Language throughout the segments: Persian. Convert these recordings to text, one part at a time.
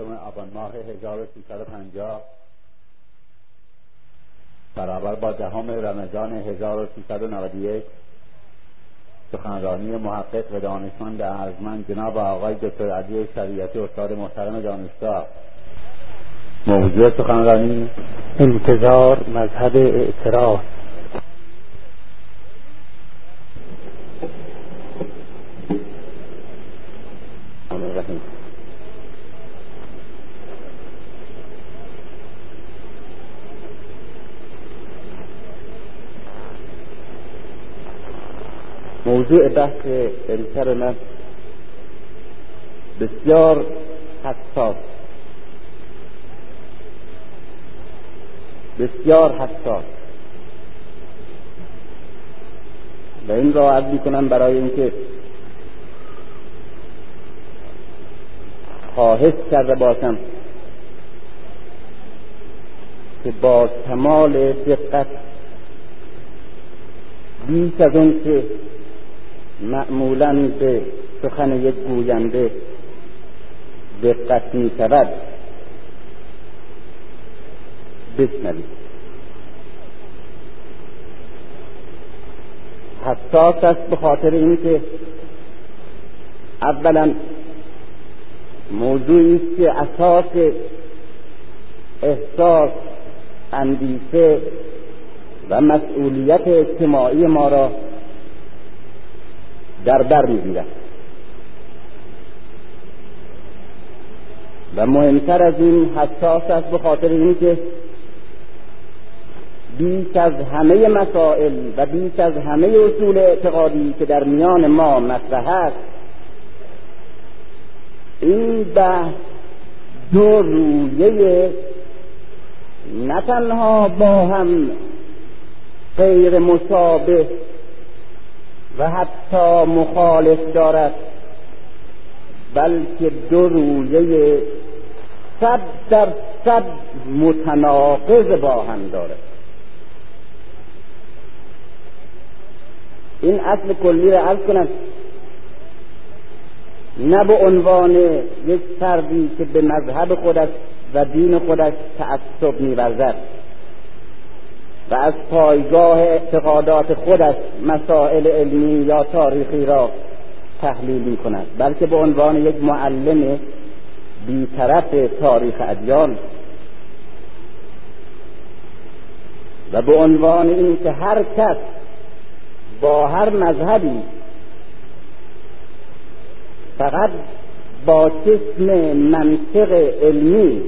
هشتم آبان ماه 1350 برابر با دهم رمضان 1391 سخنرانی محقق و دانشمند ارزمند جناب آقای دکتر علی شریعتی استاد محترم دانشگاه. موضوع سخنرانی انتظار مذهب اعتراض. موضوع بحث امسر من بسیار حساس. بسیار حساس. و این را عرض کنم برای اینکه خواهش کرده باشم که با کمال دقت بیش از اون که معمولا به سخن یک گوینده دقت می شود بشنوید حساس است به خاطر اینکه اولا موضوعی است که اساس احساس اندیشه و مسئولیت اجتماعی ما را در بر می‌گیرد. و مهمتر از این حساس است به خاطر اینکه بیش از همه مسائل و بیش از همه اصول اعتقادی که در میان ما مطرح است این بحث دو رویه نه تنها با هم غیر مشابه و حتی مخالف دارد بلکه دو رویه صد در صد متناقض با هم دارد. این اصل کلی را عرض کنم نه به عنوان یک فردی که به مذهب خودش و دین خودش تعصب میورزد. و از پایگاه اعتقادات خودش مسائل علمی یا تاریخی را تحلیل می کند بلکه به عنوان یک معلم بیطرف تاریخ ادیان. و به عنوان اینکه هر کس با هر مذهبی فقط با چشم منطق علمی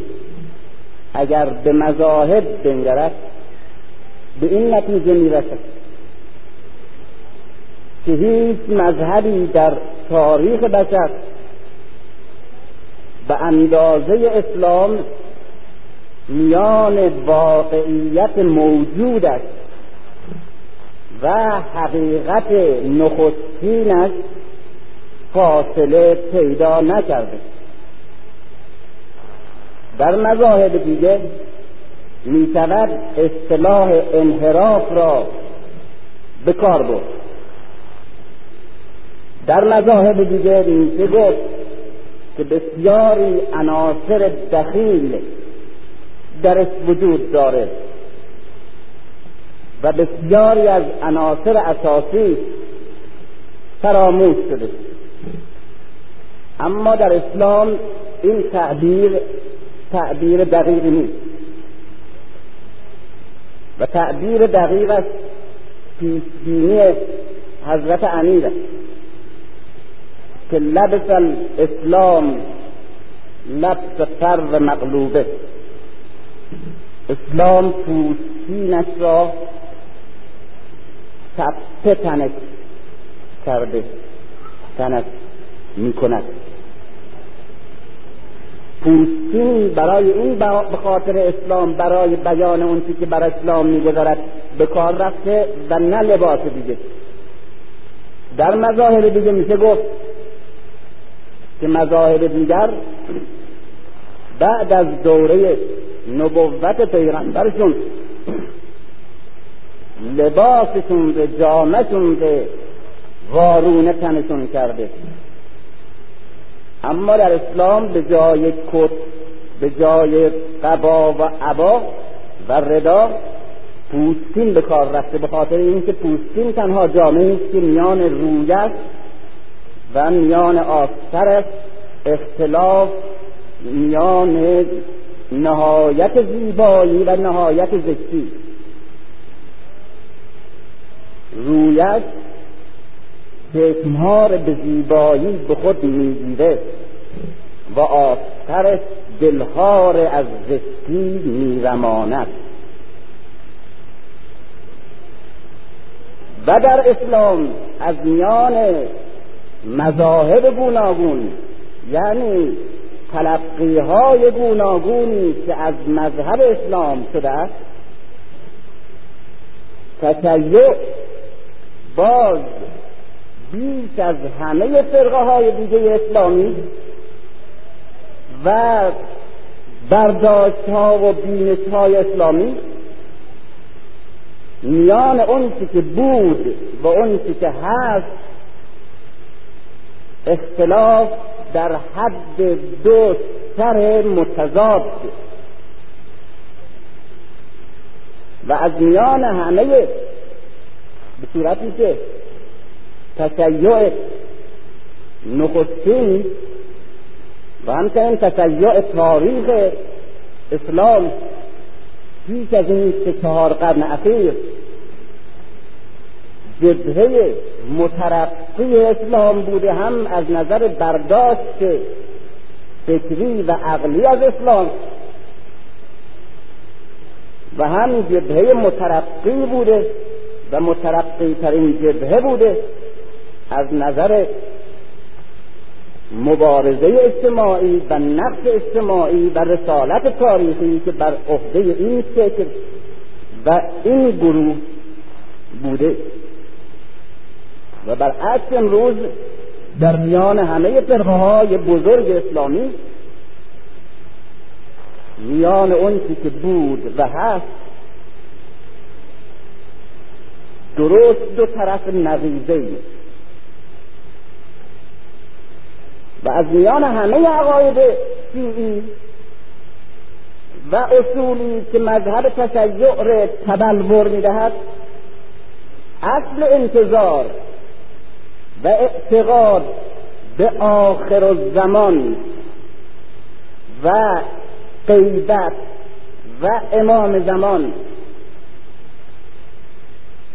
اگر به مذاهب بنگرد به این نتیجه می‌رسد که هیچ مذهبی در تاریخ بشر به اندازه اسلام میان واقعیت موجودش و حقیقت نخستینش فاصله پیدا نکرده. در مذاهب دیگه می شود اصطلاح انحراف را به کار برد. در مذاهب دیگه میشه گفت که بسیاری عناصر دخیل درش وجود داره و بسیاری از عناصر اساسی فراموش شده. اما در اسلام این تعبیر تعبیر دقیقی نیست. و تعبیر دقیق از پیشبینی حضرت امیر که لبس الاسلام لبس فر مقلوبه اسلام پوستینش را تپه تنک کرده تنک می کند پوستین برای این به خاطر اسلام برای بیان اون که بر اسلام میگذرد به کار رفته و نه لباس دیگه. در مظاهر دیگه میشه گفت که مظاهر دیگر بعد از دوره نبوت پیغمبرشون لباسشون به جامشون به وارونه تنشون کرده. اما در اسلام به جای کت به جای قبا و عبا و ردا پوستین به کار رفته به خاطر اینکه پوستین تنها جامعه است که میان روی است و میان است. اختلاف میان نهایت زیبایی و نهایت زشتی. رویت حکمها به زیبایی به خود می‌گیره و آستر دلهار از زشتی میرماند. و در اسلام از میان مذاهب گوناگون یعنی تلقی گوناگونی که از مذهب اسلام شده است تشیع باز بیش از همه فرقه های دیگه اسلامی و برداشت ها و بینش های اسلامی میان اون که بود و اون که هست اختلاف در حد دو سر متضاد. و از میان همه به صورتی که تشیع نخستین و همچنین تشیع تاریخ اسلام پیش از این که چهار قرن اخیر جبهه مترقی اسلام بوده هم از نظر برداشت فکری و عقلی از اسلام و هم جبهه مترقی بوده و مترقی ترین جبهه بوده. از نظر مبارزه اجتماعی و نقش اجتماعی و رسالت تاریخی که بر عهده این فکر و این گروه بوده. و برعکس امروز در میان همه فرقه های بزرگ اسلامی میان اون که بود و هست درست دو طرف نقیزه و از میان همه عقاید شیعی و اصولی که مذهب تشیع را تبلور می‌دهد اصل انتظار و اعتقاد به آخر الزمان و قیبت و امام زمان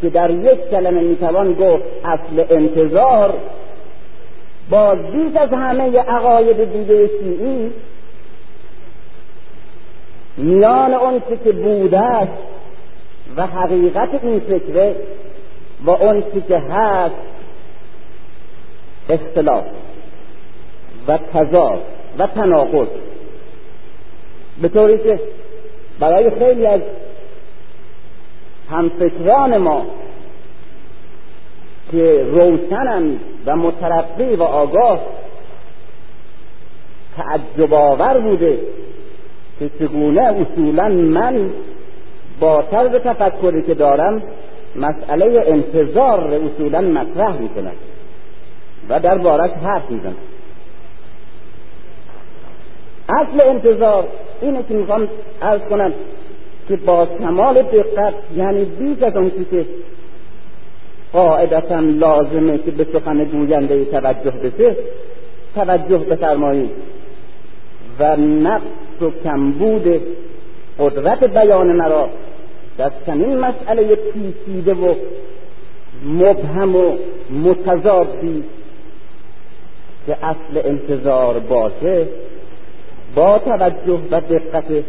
که در یک کلمه می‌توان گفت اصل انتظار باز بیش از همه عقاید دیگه شیعی میان اون که بوده است و حقیقت این فکره و اون که هست اختلاف و تضاد و تناقض. به طوری که برای خیلی از همفکران ما که روشنند و مترقی و آگاه تعجب آور بوده که چگونه اصولا من با طرز تفکری که دارم مسئله انتظار اصولا مطرح می‌کنم و در بارش حرف می‌زنم. اصل انتظار اینه که می‌خوام ارز کنم که با کمال دقت یعنی بیش از اون که قاعدتا لازمه که به سخن گوینده توجه بشه. توجه بفرمایید. و نقص و کمبود قدرت بیان مرا در چنین مسئله پیچیده و مبهم و متضادی که اصل انتظار باشه با توجه و دقت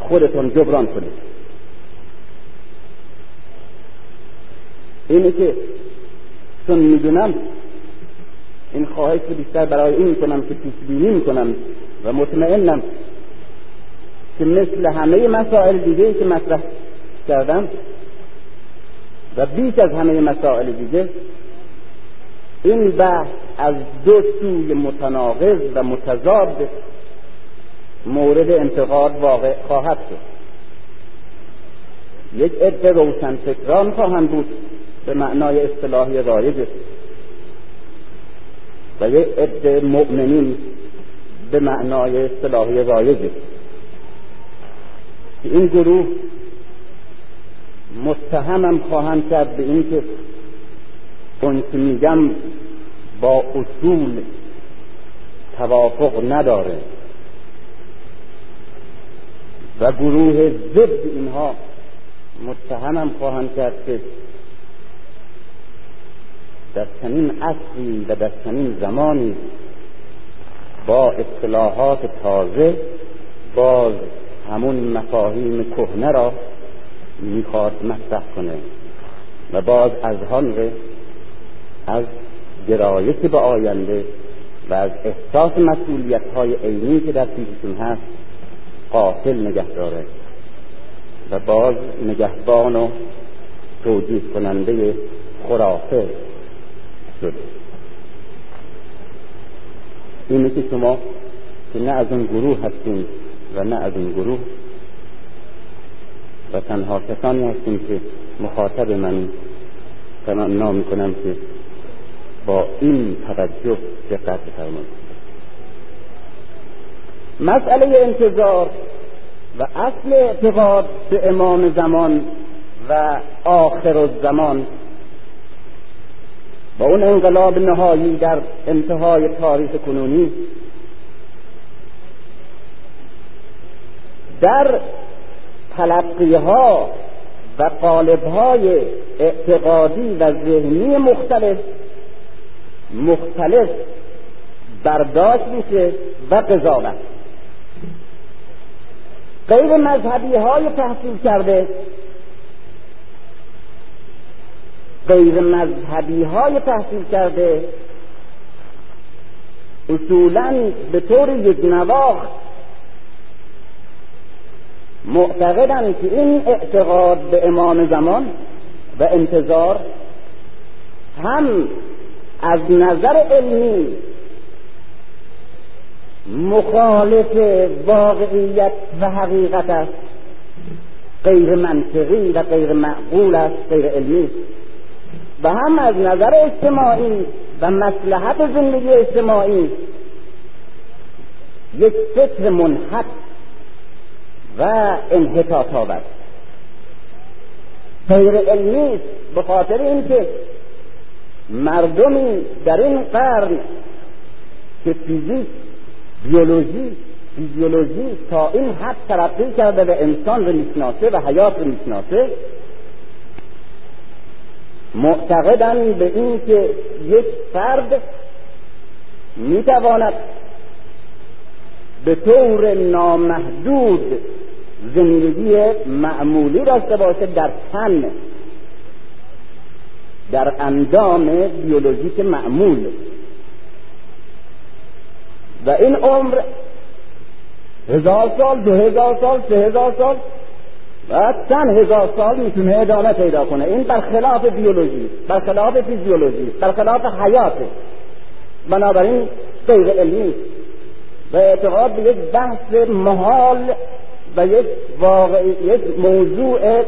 خودتون جبران کنید. اینه که چون می‌دونم این خواهش رو بیشتر برای این کنم که پیش بینی می‌کنم و مطمئنم که مثل همه مسائل دیگه که مطرح کردم و بیش از همه مسائل دیگه این بحث از دو سوی متناقض و متضاد مورد انتقاد واقع خواهد شد. یک عده روشن فکران خواهند بود. به معنای اصطلاحی رایج. و یک عده مؤمنین به معنای اصطلاحی رایج. که این گروه متهمم خواهند کرد به اینکه اون میگم با اصول توافق نداره. و گروه ضد اینها متهمم خواهند کرد که در چنین اصلی و در چنین زمانی با اصطلاحات تازه باز همون مفاهیم کهنه را می‌خواد مطرح کنه و باز از هان از گرایش به آینده و از احساس مسئولیت های عینی که در پیششون هست قاتل نگه داره و باز نگهبان و توجیه کننده خرافه. شده اینه که شما که نه از اون گروه هستیم و نه از اون گروه و تنها کسانی هستیم که مخاطب من تمنا می‌کنم که با این توجه دقت بفرمایید. مسئله انتظار و اصل اعتقاد به امام زمان و آخر الزمان با اون انقلاب نهایی در انتهای تاریخ کنونی در تلقی ها و قالب های اعتقادی و ذهنی مختلف مختلف برداشت میشه و قضاوت. غیر مذهبی های تحصیل کرده غیر مذهبی های تحصیل کرده. اصولا به طور یک نواخت معتقدند که این اعتقاد به امام زمان و انتظار هم از نظر علمی مخالف واقعیت و حقیقت است. غیر منطقی و غیر معقول است غیر علمی و هم از نظر اجتماعی و مسلحت زندگی اجتماعی یک فکر منحط و انحطاط آور. غیر علمی به خاطر اینکه مردمی در این قرن که فیزیک بیولوژی فیزیولوژی تا این حد ترقی کرده و انسان رو می‌شناسه و حیات رو می‌شناسه معتقدن به این که یک فرد می‌تواند به طور نامحدود زندگی معمولی داشته باشه در تن در اندام بیولوژیک معمول. و این عمر هزار سال دو هزار سال سه هزار سال و چند هزار سال می‌تونه ادامه پیدا کنه. این برخلاف بیولوژی برخلاف فیزیولوژی برخلاف حیات. بنابراین غیر علمی و اعتقاد به یک بحث محال و یک واقعی یک موضوع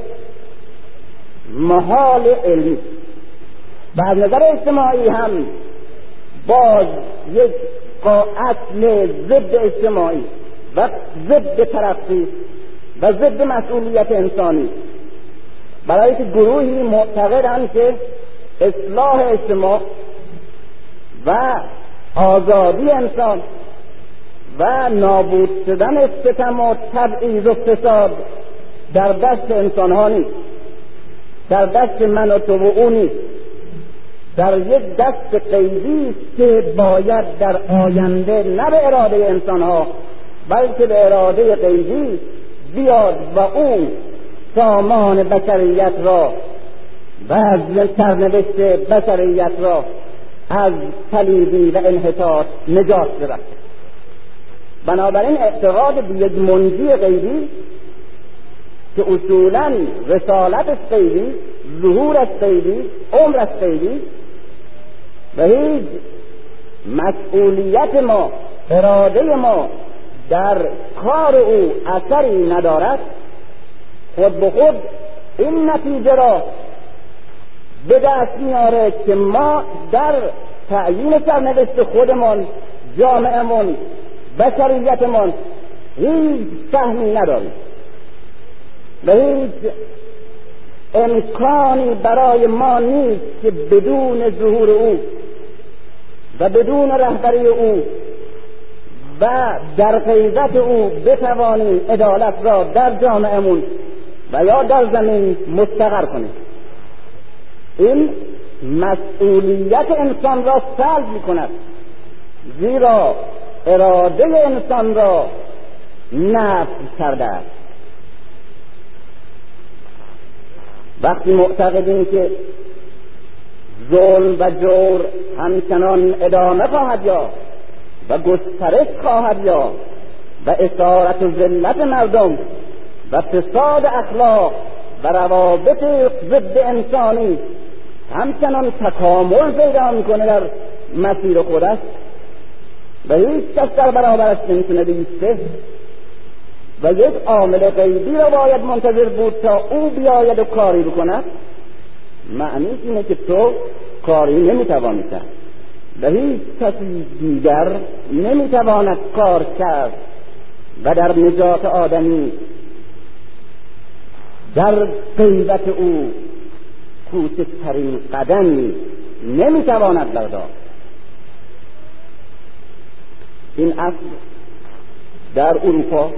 محال علمی. و از نظر اجتماعی هم باز یک اصل ضد اجتماعی و ضد ترقی و ضد مسئولیت انسانی. برای که گروهی معتقدند که اصلاح اجتماع و آزادی انسان و نابود شدن ستم و تبعیض و فساد در دست انسان ها نیست در دست من و تو و او نیست. در یک دست قیدی که باید در آینده نه به اراده انسان ها بلکه به اراده قیدی بیاد و او سامان بشریت را و از سرنوشت بشریت را از پلیدی و انحطاط نجات ببخشد بنابراین اعتقاد به یک منجی غیبی که اصولا رسالت غیبی ظهور غیبی عمر غیبی و هیچ مسئولیت ما اراده ما در کار او اثری ندارد خود به خود این نتیجه را به دست میاره که ما در تعیین سرنوشت خودمان جامعهمون بشریتمان هیچ فهمی نداریم. و هیچ امکانی برای ما نیست که بدون ظهور او و بدون رهبری او و در غیبت او بتوانیم عدالت را در جامعهمون و یا در زمین مستقر کنیم این مسئولیت انسان را سلب می کند زیرا اراده انسان را نفی کرده است. وقتی معتقدیم که ظلم و جور همچنان ادامه خواهد یا و گسترش خواهد یا و اسارت و ذلت مردم و فساد اخلاق و روابط ضد انسانی همچنان تکامل پیدا می‌کنه در مسیر خودش و هیچ کس در برابرش نمی‌تونه بیسته و یک عامل غیبی را باید منتظر بود تا او بیاید و کاری بکند. معنی اینه که تو کاری نمی‌توانی کرد. و هیچ کسی دیگر نمی‌تواند کار کرد و در نجات آدمی در غیبت او کوچکترین قدمی نمی‌تواند برداشت. این اصل در اروپا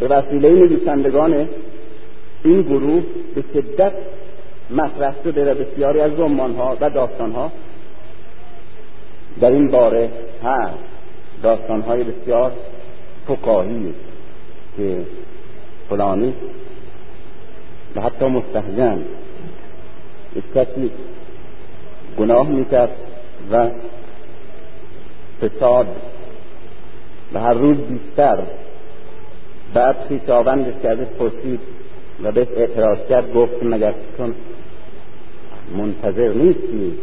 به وسیله نویسندگان این گروه به شدت مطرح شده و بسیاری از ها و داستانها در این باره هست داستانهای بسیار فکاهی که فلانی و حتی مستحجن یک کسی گناه می‌کرد و فساد و هر روز بیشتر بعد خیشاوندش که ازش پرسید و بهش اعتراض کرد گفت مگر چون منتظر نیستی؟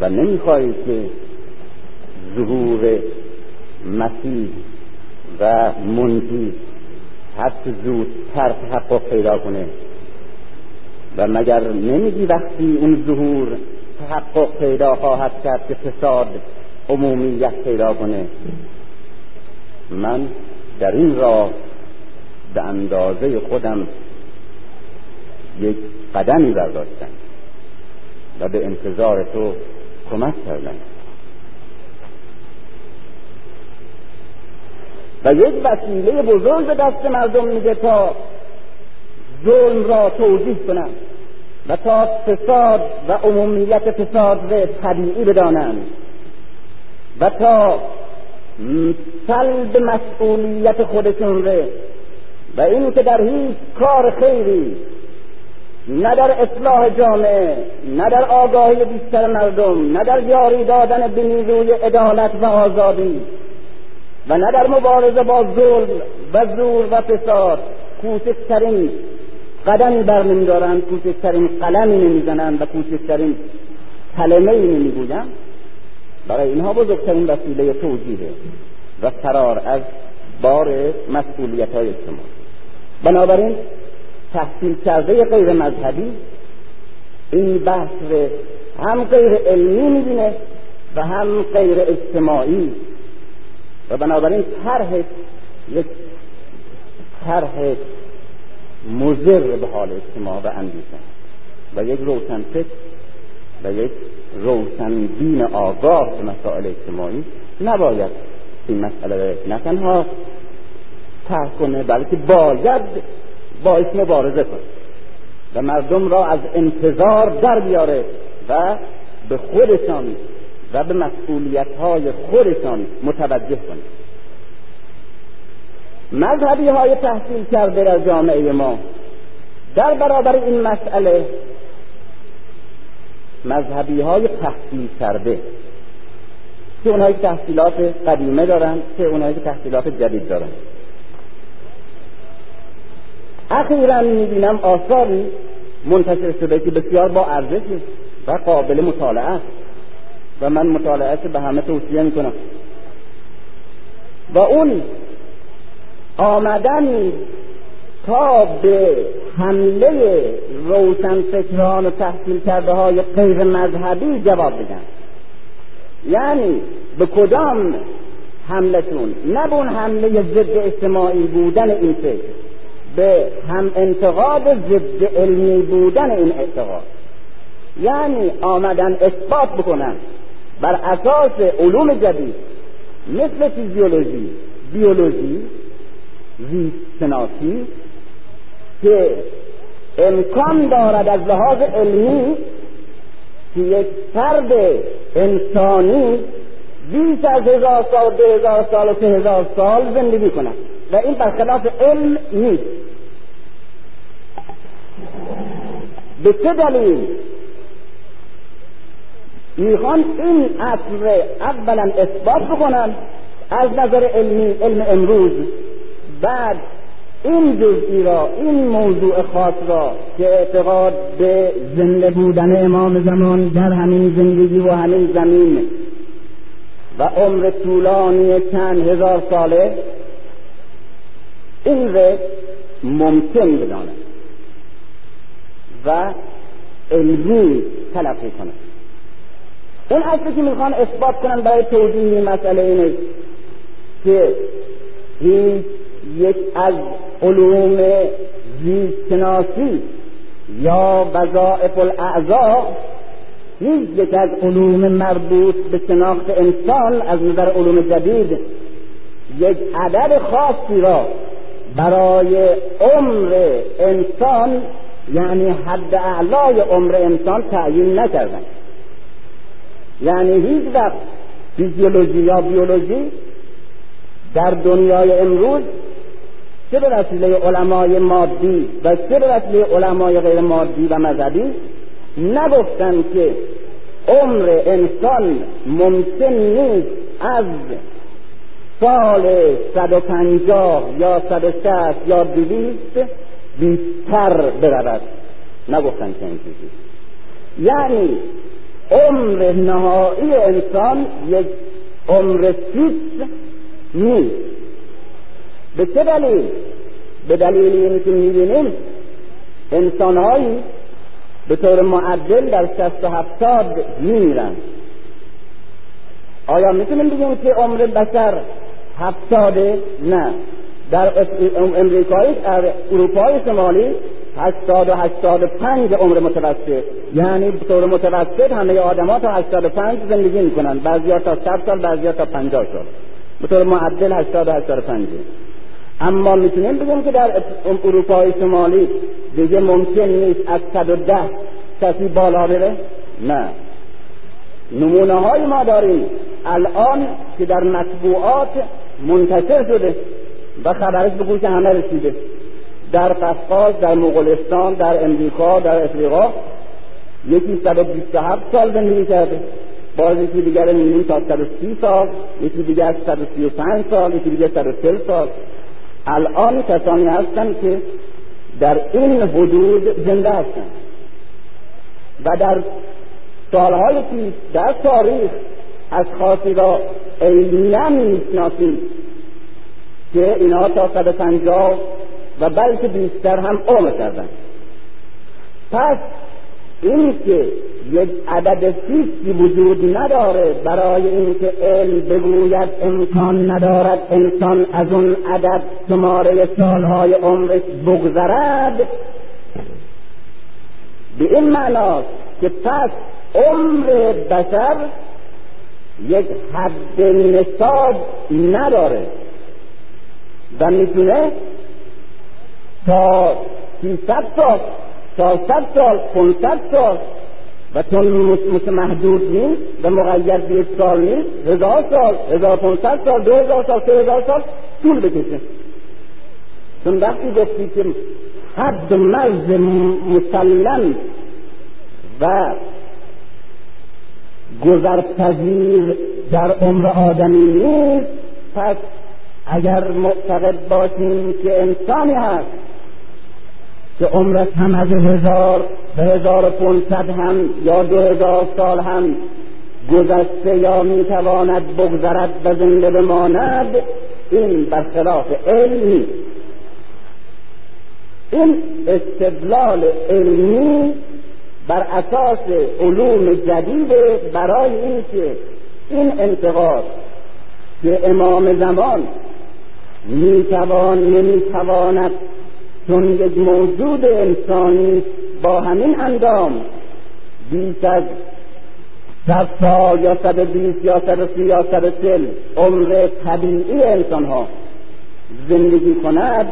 و نمی‌خواهی که ظهور مسیح و منجی هر زودتر تحقق پیدا کنه. و مگر نمیگی وقتی اون ظهور تحقق پیدا خواهد کرد که فساد عمومیت پیدا کنه؟ من در این راه به اندازه خودم یک قدمی برداشتم و به انتظار تو کمک کردم و یک وسیله بزرگ به دست مردم میده تا ظلم را توضیح کنند و تا فساد و عمومیت فساد را طبیعی بدانند و تا سلب مسئولیت خودشون ره و این که در هیچ کار خیری نه در اصلاح جامعه نه در آگاهی بیشتر مردم نه در جاری دادن به نیروی عدالت و آزادی و نه در مبارزه با ظلم و زور و فساد. کوچکترین قدمی بر نمیدارند کوچکترین قلمی نمی‌زنند و کوچکترین کلمه ای نمی‌گویند برای اینها بزرگترین وسیله توجیهه و فرار از بار مسئولیت های اجتماعی. بنابراین تحصیل کرده غیر مذهبی. این بحث هم غیر علمی می‌بینه و هم غیر اجتماعی. و بنابراین طرح یک طرح مضر به حال اجتماع و اندیشه و یک روشن و یک روشنبین آگاه به مسائل اجتماعی نباید این مسئله نه تنها طرح کنه بلکه باید باعث مبارزه کنه و مردم را از انتظار در بیاره و به خودشان و به مسئولیت های خودشان متوجه کنه. مذهبی های تحصیل کرده در جامعه ما در برابر این مسئله مذهبی های تحصیل کرده که اونهایی که تحصیلات قدیمه دارن که اونهایی که تحصیلات جدید دارن. اخیرا می‌بینم آثاری منتشر شده که بسیار با ارزش و قابل مطالعه است. و من مطالعه به همه توصیه می‌کنم. و اون آمدن تا به حمله روشنفکران و تحصیل کرده های غیر مذهبی جواب بدن. یعنی به کدام حملتون نه به اون حمله ضد اجتماعی بودن این فکر. به هم انتقاد ضد علمی بودن این اعتقاد. یعنی آمدن اثبات بکنن بر اساس علوم جدید مثل فیزیولوژی بیولوژی زیست شناسی که امکان دارد از لحاظ علمی که یک فرد انسانی بیش از هزار سال دو هزار سال و سه هزار سال زندگی کند. و این برخلاف علم نیست. به چه دلیل؟ می‌خوان این اصل اولا اثبات بکنن از نظر علمی علم امروز. بعد این جزئی را این موضوع خاص را که اعتقاد به زنده بودن امام زمان در همین زندگی و همین زمین و عمر طولانی چند هزار ساله این را ممکن بدانه و علمی تلقی کنه اون اصلی که می‌خوان اثبات کنن برای توضیح این مسئله اینه که هیچ یک از علوم زیستشناسی یا وظائف الاعضا هیچ یک از علوم مربوط به شناخت انسان از نظر علوم جدید یک عدد خاصی را برای عمر انسان یعنی حد اعلای عمر انسان تعیین نکردن. یعنی هیچ وقت فیزیولوژی یا بیولوژی در دنیای امروز چه به وسیله علمای مادی و چه به وسیله علمای غیر مادی و مذهبی نگفتن که عمر انسان ممکن نیست از سال 150 یا 160 یا 200 بیشتر برود. نگفتن این چیزی. یعنی عمر نهایی انسان یک عمر فیکس نیست. به چه دلیل؟ به دلیل اینی که می‌بینیم انسانهایی به طور معدل در شست و هفتاد میمیرند. آیا می‌تونیم بگیم که عمر بشر هفتاده؟ نه. در امریکایی در اروپای شمالی هشتاد و هشتاد و پنج عمر متوسط. یعنی طور متوسط همه آدم ها تا هشتاد و پنج زندگی می‌کنن. ها تا صد سال بعضی ها تا پنجاه سال. به طور معدل هشتاد و هشتاد و پنج. اما می‌تونیم بگیم که در اروپای شمالی دیگه ممکن نیست از ده کسی بالا بره. نه. نمونه های ما داریم. الان که در مطبوعات منتشر شده و خبرش به گوش همه رسیده. در قفقاز در مغولستان در امریکا در افریقا یکی صد و بیست هفت سال زندگی کرده باز یکی دیگر می‌بینیم تا صد و سی سال یکی دیگر صد و سی و پنج سال یکی دیگر صد و چل سال. الان کسانی هستن که در این حدود زنده هستن. و در سالهای پیش در تاریخ از خاصی را علمیا می‌شناسیم که اینها تا صد پنجاه و بلکه بیشتر هم عمر کردن. پس این که یک عدد فیکسی وجود نداره برای اینکه علم بگوید امکان ندارد انسان از اون عدد شماره سالهای عمرش بگذرد به این معناست که پس عمر بشر یک حد نصاب نداره. و می‌تونه تا 300 سال تا 100 سال 500 سال و چون محدود نیست و مقید به یک سال نیست هزار سال هزار پونصد سال دو هزار سال سه هزار سال طول بکشه. چون وقتی گفتی که حد مرز مسلم و گذرپذیر در عمر آدمی نیست پس اگر معتقد باشیم که انسانی هست که عمرش هم از هزار به هزار و پونصد هم یا دو هزار سال هم گذشته یا می‌تواند بگذرد و زنده بماند این برخلاف علمی. این استدلال علمی بر اساس علوم جدید برای اینکه این انتقاد که امام زمان می‌توان نمی‌تواند چون یک موجود انسانی با همین اندام بیش از صد سال یا صد بیست یا صد سی یا صد چل عمر طبیعی انسان ها زندگی کند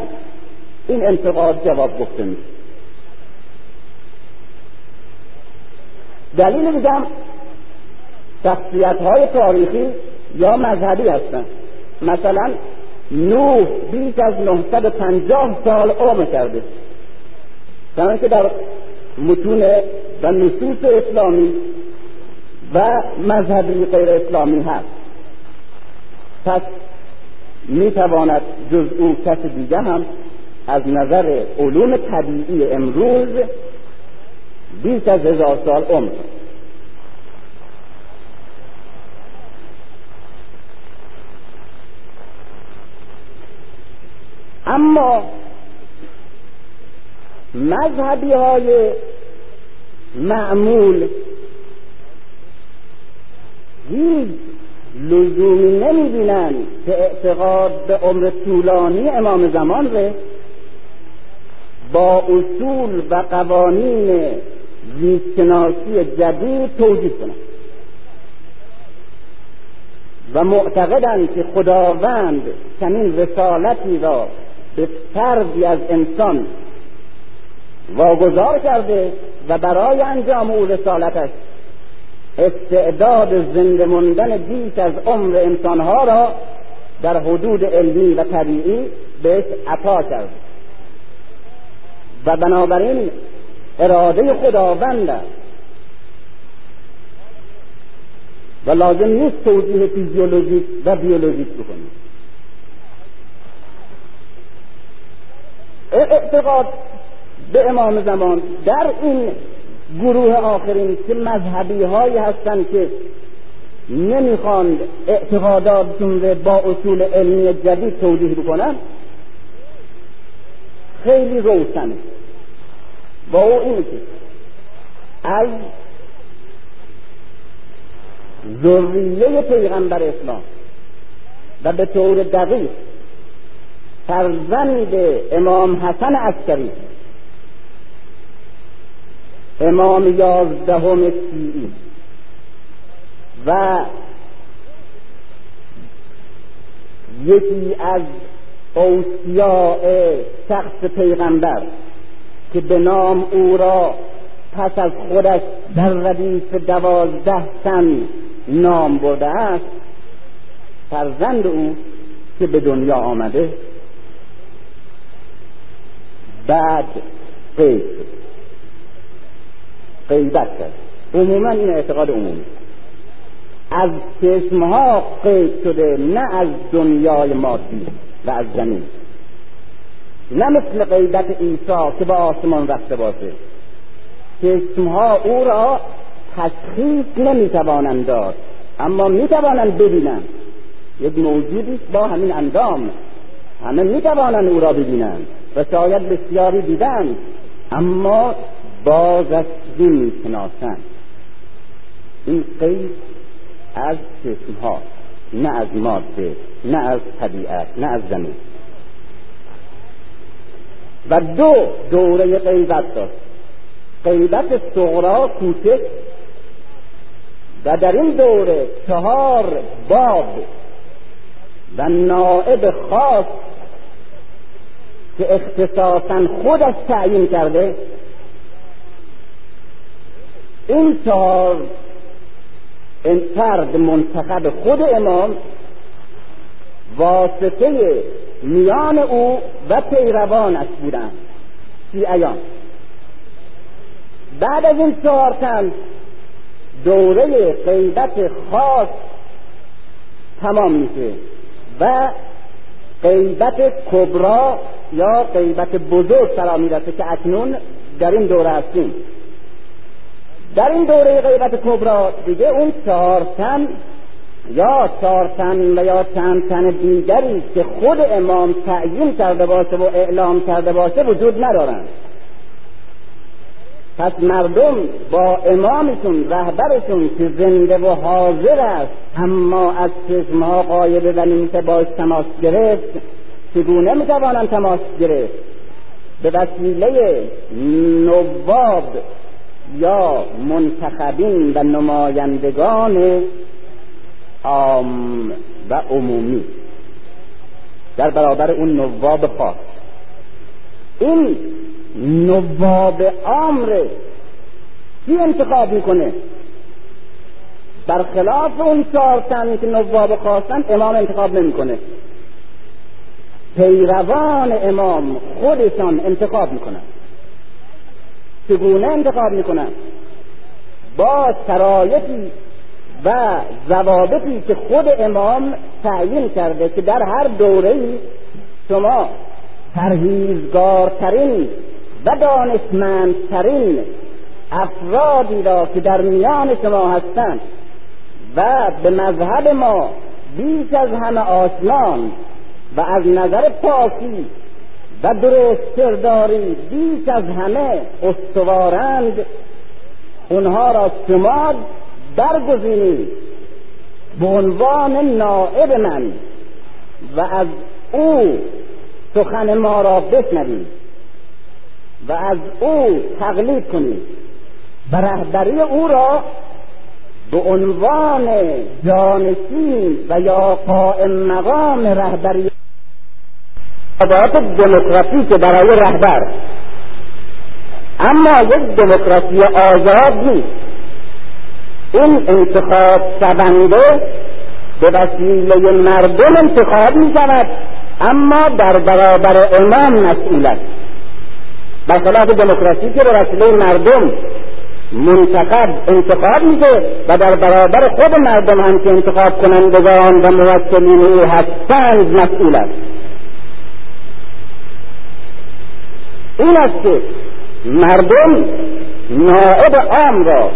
این انتقاد جواب گفته میشه. دلیل میگم شخصیت های تاریخی یا مذهبی هستند مثلا نوح بیش از 950 سال عمر کرده. چنانکه که در متون و نصوص اسلامی و مذهبی غیر اسلامی هست. پس می‌تواند جز او کس دیگه هم از نظر علوم طبیعی امروز بیش از هزار سال عمر. اما مذهبی های معمول هیچ لزومی نمی‌بینند که اعتقاد به عمر طولانی امام زمان ره با اصول و قوانین زیستشناسی جدید توجیه کنند و معتقدند که خداوند چنین رسالتی را به فردی از انسان واگذار کرده و برای انجام او رسالتش استعداد زنده موندن بیش از عمر انسانها را در حدود علمی و طبیعی بهش عطا کرد. و بنابراین اراده خداوند است. و لازم نیست توضیح فیزیولوژیک و بیولوژیک بکنیم. اعتقاد به امام زمان در این گروه آخرین که مذهبی هایی هستند که نمی‌خواند اعتقاداتشون رو با اصول علمی جدید توضیح بکنن خیلی روشنه. با او این که از ذریه پیغمبر اسلام و به طور دقیق فرزند امام حسن عسکری. امام یازدهم شیعی و یکی از اوسیاء شخص پیغمبر که به نام او را پس از خودش در ردیف دوازده سن نام برده است فرزند او که به دنیا آمده بعد قید. غیبت کرد. عموما این اعتقاد عمومی. از چشمها قید شده نه از دنیای مادی و از زمین. نه مثل غیبت عیسی که به آسمان رفته باشه. چشمها او را تشخیص نمی‌توانند داد اما می‌توانند ببینند. یک موجودی با همین اندام. همه می‌توانند او را ببینند. و شاید بسیاری دیدند اما بازش نمی‌شناسند این قید از ها نه از ماده نه از طبیعت نه از زمین. و دو دوره غیبت داشت غیبت صغرا کوچک و در این دوره چهار باب و نائب خاص که اختصاصا خودش تعیین کرده این چهار این فرد منتخب خود امام واسطه میان او و پیروانش بودند ایان بعد از این چهار تن دوره غیبت خاص تمام میشه و غیبت کبرا یا غیبت بزرگ فرا می‌رسه که اکنون در این دوره هستیم. در این دوره غیبت کبرا دیگه اون چهار تن یا چهار تن و یا چند تن دیگری که خود امام تعیین کرده باشه و اعلام کرده باشه وجود ندارند پس مردم با امامشون رهبرشون که زنده و حاضر است اما از چشمها قایبه و نمیشه باش تماس گرفت چگونه می‌توانند تماس گرفت؟ به وسیله نواب یا منتخبین و نمایندگان عام و عمومی. در برابر اون نواب خاص. این نواب عام کی انتخاب می‌کنه؟ برخلاف اون چهار تن که نواب خواستن امام انتخاب نمی‌کنه. پیروان امام خودشان انتخاب می‌کنن. چگونه انتخاب می‌کنن؟ با شرایطی و ضوابطی که خود امام تعیین کرده که در هر دوره شما پرهیزگارترین و دانشمندترین افرادی را که در میان شما هستند و به مذهب ما بیش از همه آسمان و از نظر پاکی و درست کرداری بیش از همه استوارند اونها را شما برگزینید به عنوان نائب من و از او سخن ما را بشنوید. و از او تقلید کنید و رهبری او را به عنوان جانشین و یا قائم مقام رهبری دموکراسی دموکراتیک برای رهبر. اما یک دموکراسی آزاد نیست. این انتخاب شونده به وسیله مردم انتخاب می شود اما در برابر امام مسئول است. برخلاف دموکراسی که به وسیله مردم منتخب انتخاب میشه و در برابر خود مردم هم که انتخاب کنندگان و موکلین او هستند مسئول است. این است که مردم نائب عام را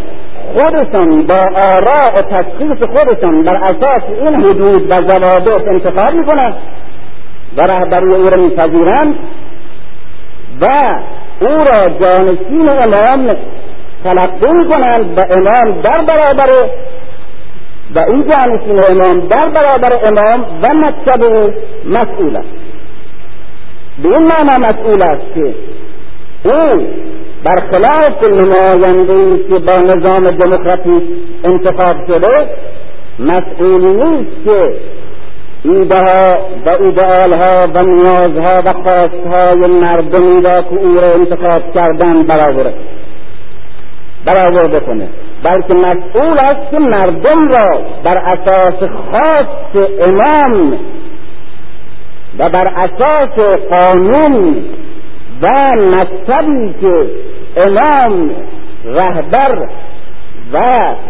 خودشان با آراء و تشخیص خودشان بر اساس این حدود و ضوابط انتخاب می‌کنند و رهبری او را میپذیرند و او را جانشین امام تلقی کنند و امام در برابر و این جانشین امام در برابر امام و مکتب مسئول است. به این معنا مسئول است که او برخلاف نماینده که با نظام دموکراتیک انتخاب شده مسئول نیست که ایده ها و ایدئال ها و نیازها و خواستهای مردمی را که او را انتخاب کردن برآورد برآورده کنه بلکه مسئول است که مردم را بر اساس خاص امام و بر اساس قانون و مکتبی که امام رهبر و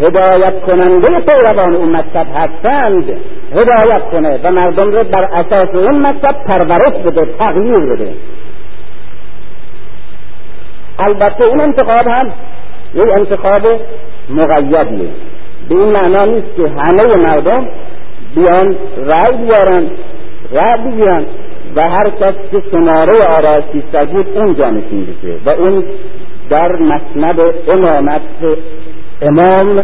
هدایت کننده پیروان اون مکتب هستند. هدایت کنه و مردم رو بر اساس اون مکتب پرورش بده تغییر بده. البته این انتخاب هم یک انتخاب مقیدیه به این معنا نیست که همه مردم بیان رأی بیارن رأی بگیرن و هر کس که شماره آرای بود اون جانشین بشه و اون در مسند امامت امام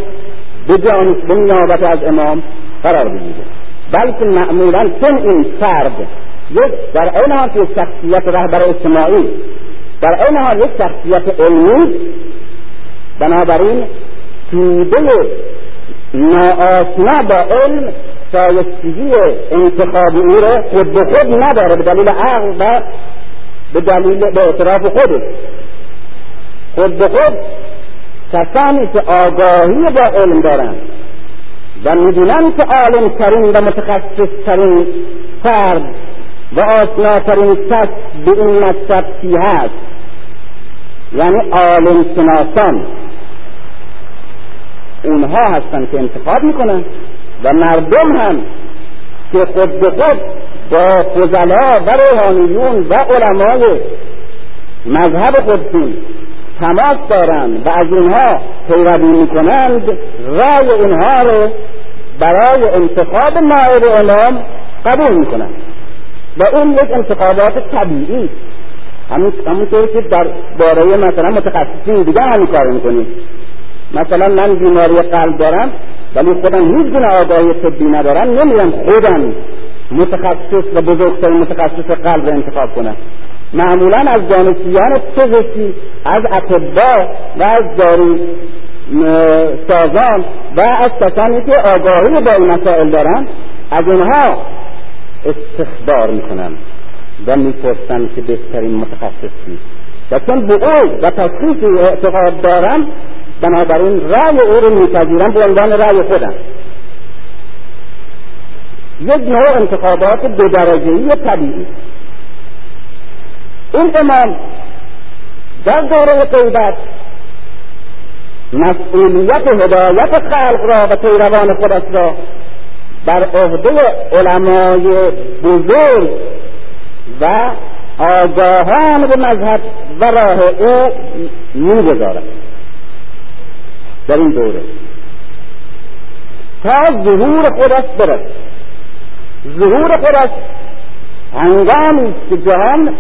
به نیابت از امام قرار بگیره. بلکه معمولا چون این فرد یک در این حال یک شخصیت رهبر اجتماعی در این حال یک شخصیت علمی بنابراین توده ناآشنا با علم شایستگی انتخاب او را خود به خود نداره به دلیل عقل و به دلیل به اعتراف خودش. خود به خود کسانی که آگاهی با علم دارند و می‌دونن که عالم ترین و متخصص ترین فرد و آشناترین کس به این مکتب کی هست؟ یعنی عالم شناسان. اونها هستن که انتخاب می‌کنن و مردم هم که خود به خود با فضلا و روحانیون و علمای مذهب خودشون تماس دارند و از اینها پیروی می‌کنند رای اینها رو برای انتخاب نائب امام قبول می‌کنند. و اون یک انتخابات طبیعی همون همونطور که در باره مثلا متخصصین دیگه همین کار می‌کنیم. مثلا من بیماری قلب دارم ولی خودم هیچ گونه آگاهی طبی ندارم نمیرم خودم متخصص و بزرگترین متخصص قلب رو انتخاب کنم. معمولا از دانشجویان پزشکی از اطبا و از دارو سازان و از کسانی که آگاهی با این مسائل دارن از اونها استخبار می‌کنن و می‌پرسن که بهترین متخصص کیست و چون به او و تشخیص اعتقاد دارن بنابراین رأی او رو میپذیرن به عنوان رأی خودم. یک نوع انتخابات دو درجهی طبیعی. این امام در دوره قیبت مسئولیت هدایت خلق را و پیروان خودش را بر عهده علمای بزرگ و آگاهان به مذهب و راه او می‌گذارد. در این دوره. تا ظهور خودش برد. ظهور خودش هنگامی که جهان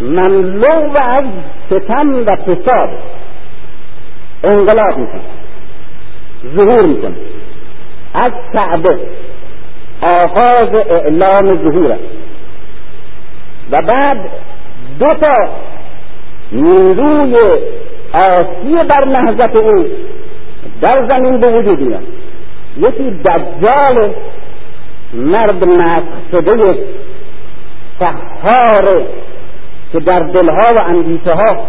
مملو از ستم و فساد انقلاب می‌کنه ظهور می‌کنه از کعبه. آغاز اعلام ظهور و بعد دو تا نیروی آسی بر نهضت او در زمین به وجود میاد. یکی دجال مرد مسخ شده سحار که در دلها و اندیشه ها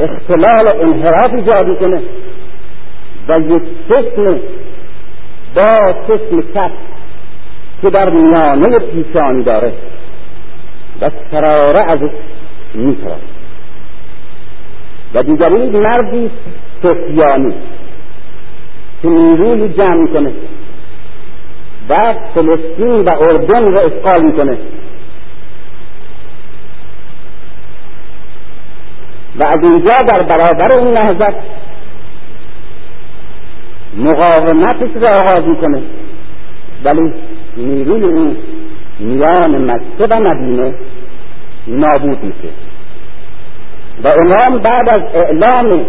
اختلال انحراف ایجاد کنه و یک چشم با چشم کف که در میانه پیشانی داره و سراره ازش میترد و دیگری مردی سفیانی که نیروی جمع می‌کنه و فلسطین و اردن رو اشغال می‌کنه. و از اینجا در برابر این نهضت مقاومتش را آغاز می‌کنه. ولی نیروی او میان مکه و مدینه نابود میشه. و امام بعد از اعلام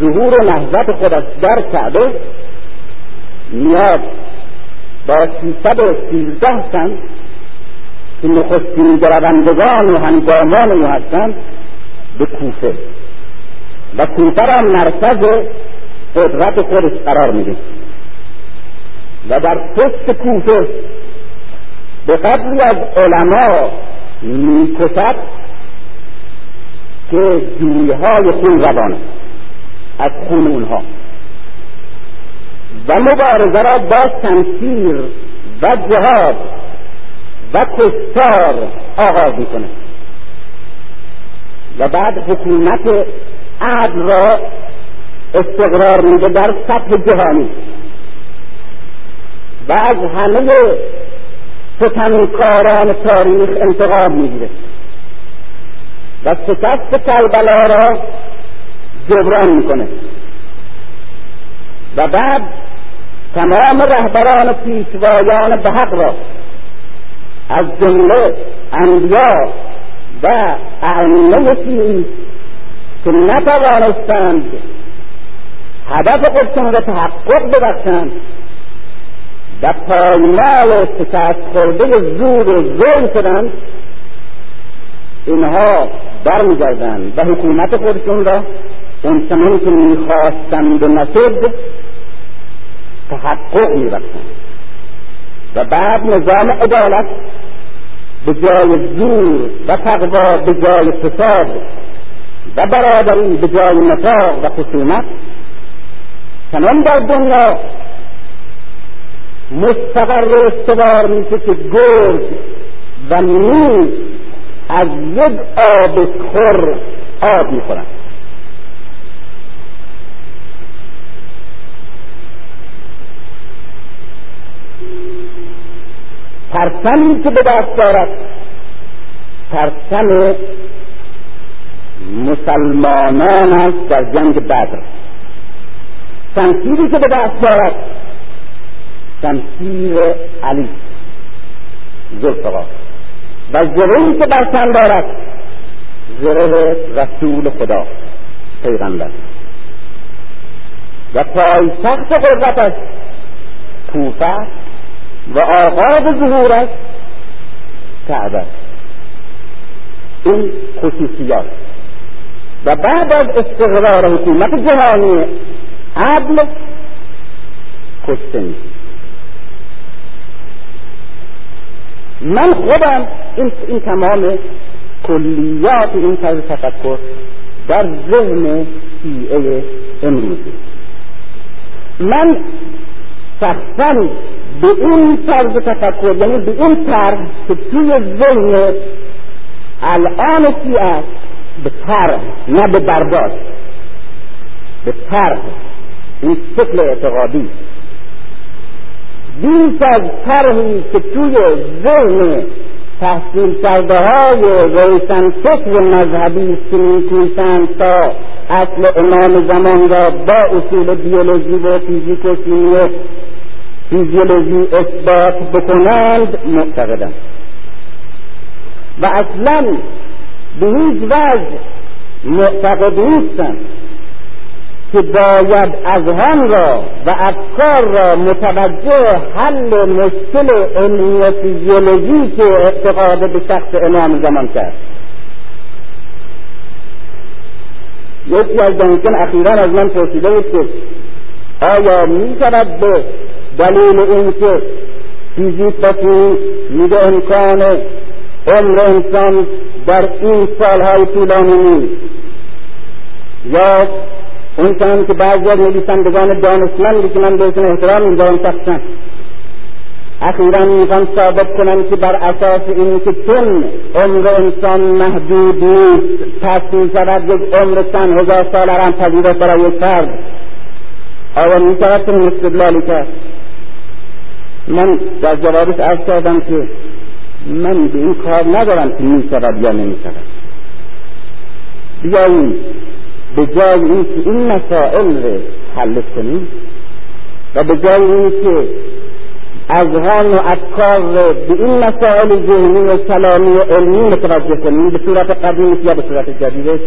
ظهور و نهضت خودش در کعبه میاد با سیصد و سیزده تن که نخستین دروندگان و هنگامان او هستند به کوفه. و کوفه را مرکز قدرت خودش قرار میده. و در پشت کوفه به قدری از علما می‌کشد که جویهای خون روانه از خون اونها. و مبارزه را با شمشیر و جهاد و کشتار آغاز می‌کنه و بعد حکومت عدل را استقرار میده در سطح جهانی. و از همه ستمکاران تاریخ انتقام می‌گیره. و شکست کربلا را جبران می‌کنه. و بعد تمام رهبران پیشوایان به حق را از جمله انبیا و ائمه شیعی که نتوانستند هدف خودشون را تحقق ببخشند و پایمال و شکست خورده زور و زور شدند اینها برمیگردند و حکومت خودشون را اون چنان که می‌خواستند و نشد تحقق میبخشند. و بعد نظام عدالت به جای زور و تقوا به جای فساد و برادری به جای نفاق و خصومت. چنان در دنیا مستقر و استوار میشه که گرگ و میز از یک آب خور آب می‌خورن پرچمی که به دست دارد پرچم مسلمانان است در جنگ بدر. شمشیری که به دست دارد شمشیر علی زلفقار و زرهی که بر تن دارد. زره رسول خدا پیغمبر. و پایتخت قدرتش کوفه و آغاز ظهورش کعبه. این خصوصیات. و بعد از استقرار حکومت جهانی عدل کشته میشه. من خودم این, این تمام کلیات این طرز تفکر در ذهن شیعه امروزی من شخصا به این طرز تفکر یعنی به این طرز که توی ذهن الان شیعه به طرح نه به برداشت به طرح این شکل اعتقادی. بیش از طرحی که توی ذهن تحصیل کرده های روشن فکر مذهبی که میکوشند تا اصل امام زمان را با اصول بیولوژی و فیزیک و شیمی فیزیولوژی اثبات بکنند معتقدند. و اصلا به هیچ وجه معتقد نیستند که باید اذهان را و افکار را متوجه حل مشکل علمی فیزیولوژی که اعتقاد به شخص امام زمان کرد. یکی از دانشجویان اخیرا از من پرسیده بود که آیا می به دلیل اینکه فیزیک و میده امکان عمر انسان در این سالهای طولانی نیست. یا چند که بعضی از نویسندگان دانشمندی که من بهشون احترام می‌ذارم شخصا. اخیرا می‌خوان ثابت کنم که بر اساس این که چون عمر انسان محدود نیست پس می‌شود یک عمر چند هزار سال هم پذیرت برای یک فرد. آیا می‌شود چنین استدلالی کرد؟ من در جوابش عرض کردم که من به این کار ندارم که می‌شود یا نمی‌شود بیاییم به جای اینکه این مسائل رو حل کنیم و به جای اینکه اذهان و افکار رو به این مسائل ذهنی و کلامی و علمی متوجه کنیم به صورت قدیم یا به صورت جدیدش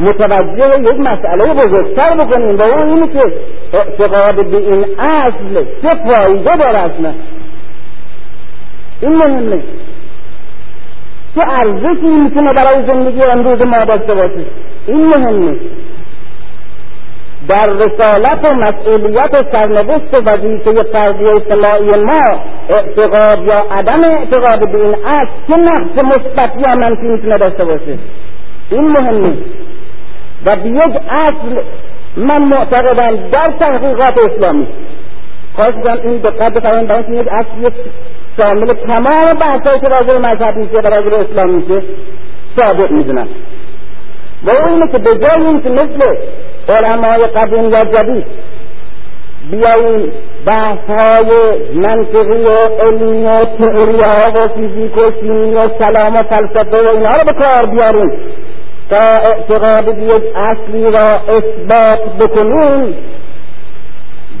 متوجه یک مسئله بزرگتر بکنیم. و اون اینه که اعتقاد به این اصل چه فایده داره اصلا این مهمه. چه ارزشی می‌تونه برای زندگی امروز ما داشته باشه؟ این مهمه. در رسالت و مسئولیت و سرنوشت و وظیفه فردی اجتماعی ما اعتقاد یا عدم اعتقاد به این اصل چه نقش مثبت یا منفی می‌تونه داشته باشه؟ این مهمه. و به یک اصل من معتقدم در تحقیقات اسلامی. خواهش این دقت بفرمایید برای اینکه یک اصل شامل تمام بحثایی که راجع مذهب میشه و راجع اسلام میشه ثابت می‌دونم. و اینه که به جای اینکه مثل علمای قدیم یا جدید بیاییم بحث های منطقی و علمی و تئوری ها و فیزیک و شیمی و کلام و فلسفه و اینها رو به کار بیاریم تا اعتقاد یک اصلی را اثبات بکنیم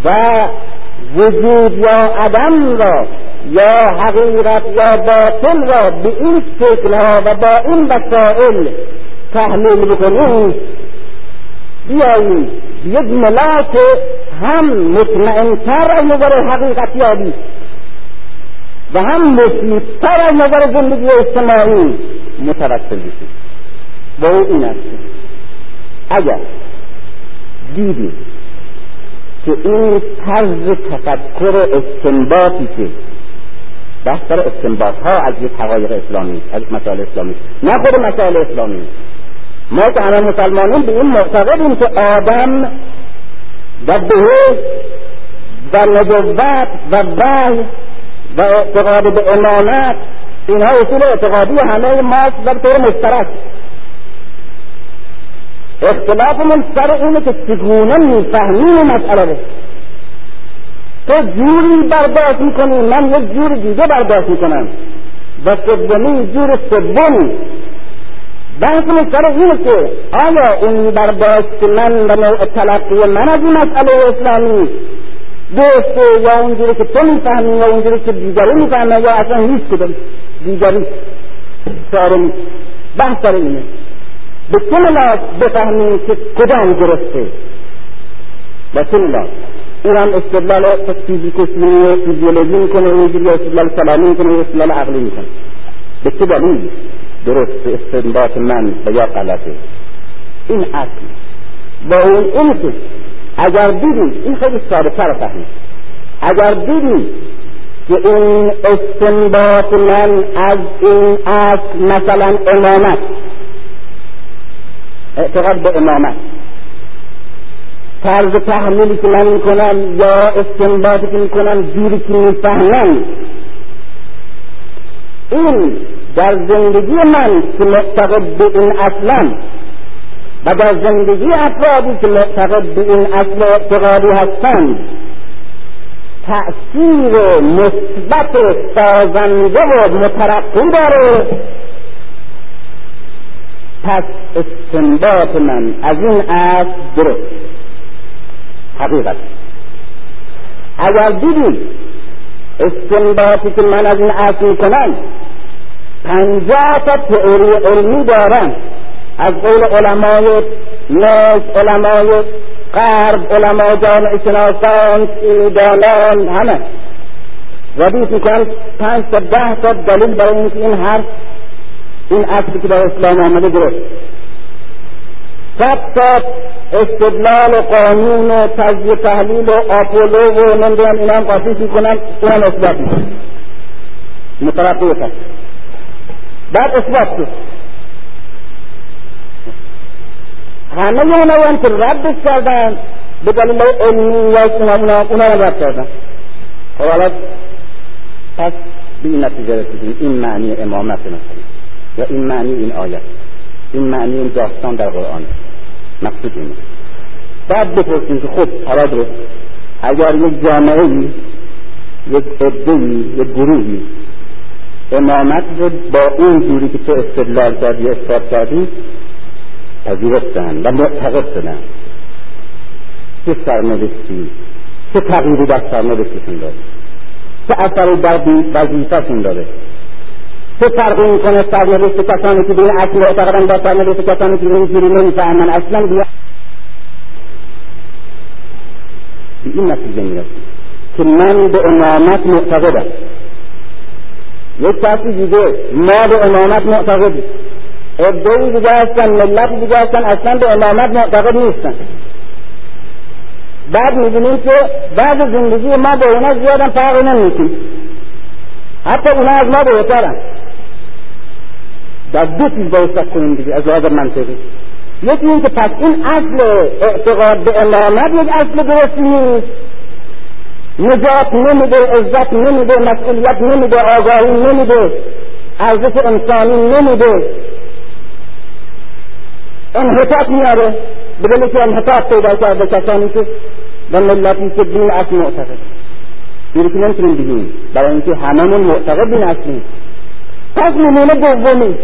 و وجود یا عدم را یا حقیقت یا باطل را به این شکلها و با این وسائل تحلیل بکنیم بیاییم یک ملاک هم مطمئنتر از نظر حقیقت یابی و هم مفیدتر از نظر زندگی اجتماعی متوسل بشیم. و او این است. اگر دیدیم که این طرز تفکر استنباطی که بحث در استنباط ها از یک حقایق اسلامی از مسائل اسلامی. نه خود مسائل اسلامی. ما که همه مسلمانین به این معتقدیم که آدم و بهشت و نبوت و وحی و اعتقاد به امانت اینها اصول اعتقادی همه ماست در طور مشترک. اختلافمون سر اینه که چگونه می‌فهمیم مسئله رو. تو جوری برداشت می‌کنی من یک جور دیگه برداشت می‌کنم. و سومی جور سوم بحث سر اینه که آیا اون برداشت من و نوع تلقی من از این مسئله اسلامی درسته یا اونجوری که تو می‌فهمی یا اونجوری که دیگری می‌فهمه یا اصلا هیچ کدوم دیگری ساره نیست. بحث سر اینه. به چه ملاک بفهمیم که کدام درسته و چه ملاک این هم استدلال فیزیک و فیزیولوژی می‌کنه اونجوری استدلال کلامی می‌کنه استدلال عقلی می‌کنه. به چه دلیل؟ درست استنباط من و یا غلطه این اصل با اون این که اگر دیدیم این خیلی ساده تر فهمید اگر دیدیم که این استنباط من از این اصل مثلا امامت اعتقاد به امامت طرز تحمیلی که من می‌کنم یا استنباطی که می‌کنم جوری که می‌فهمم. این در زندگی من که معتقد به این اصلا و در زندگی افرادی که معتقد به این اصل اعتقادی هستند تأثیر مثبت سازنده و مترقی داره. پس استنباط من از این اصل درست. حقیقت. اگر دیدید استنباطی که من از این اصل می‌کنم پنجاه تا تئوری علمی دارم. از قول علمای ناس علمای غرب علمای جامعه شناسان دانان همه. ردیف می‌کنن پنج تا ده تا دلیل برای اینکه این حرف این اصلی که در اسلام آمده صد تا استدلال و قانون و تجزیه تحلیل و آپولو و نمی‌دونم اینا هم قاطیش می‌کنن اونم اثبات می‌کنن. مترقی بعد اثبات شد. همه اونا هم که ردش کردن به دلیل علمی یا اونا اونا رو رد کردن. خب حالا پس به این نتیجه رسیدیم. این معنی امامت مثلا. یا این معنی این آیت. این معنی این داستان در قرآن. مقصود اینه. بعد بپرسیم که خب حالا درست. اگر یک جامعه یک عدهای یک گروهی امامت رو با اون جوری که تو استدلال کردی اثبات کردی پذیرفتن و معتقد شدن. چه سرنوشتی چه تغییری در سرنوشتشون داره. چه اثری در وظیفهشون داره. چه فرقی می‌کنه سرنوشت کسانی که به اصل معتقدن با سرنوشت کسانی که اینجوری نمی‌فهمن؟ اصلا بیا. به این نتیجه می‌رسیم که من به امامت معتقدم. یک کسی دیگه ما به امامت معتقدیم. عدهای دیگه هستن ملت دیگه هستن اصلا به امامت معتقد نیستن. بعد می‌بینیم که بعد زندگی ما به اونا زیادم فرق نمی‌کنیم حتی اونا از ما بهترن. در دو چیز باید کنیم دیگه از لحاظ منطقی. یکی این که پس این اصل اعتقاد به امامت یک اصل درست نیست. نجات نمیده عزت نمیده مسئولیت نمیده آگاهی نمیده ارزش انسانی نمیده. انحطاط میاره. بدلی که انحطاط پیدا کرده کسانی که و ملتی که دین اصل معتقد. دیگه که نمی‌تونیم بگیم. برای اینکه هممون معتقد دین اصلی. پس نمونه دومی.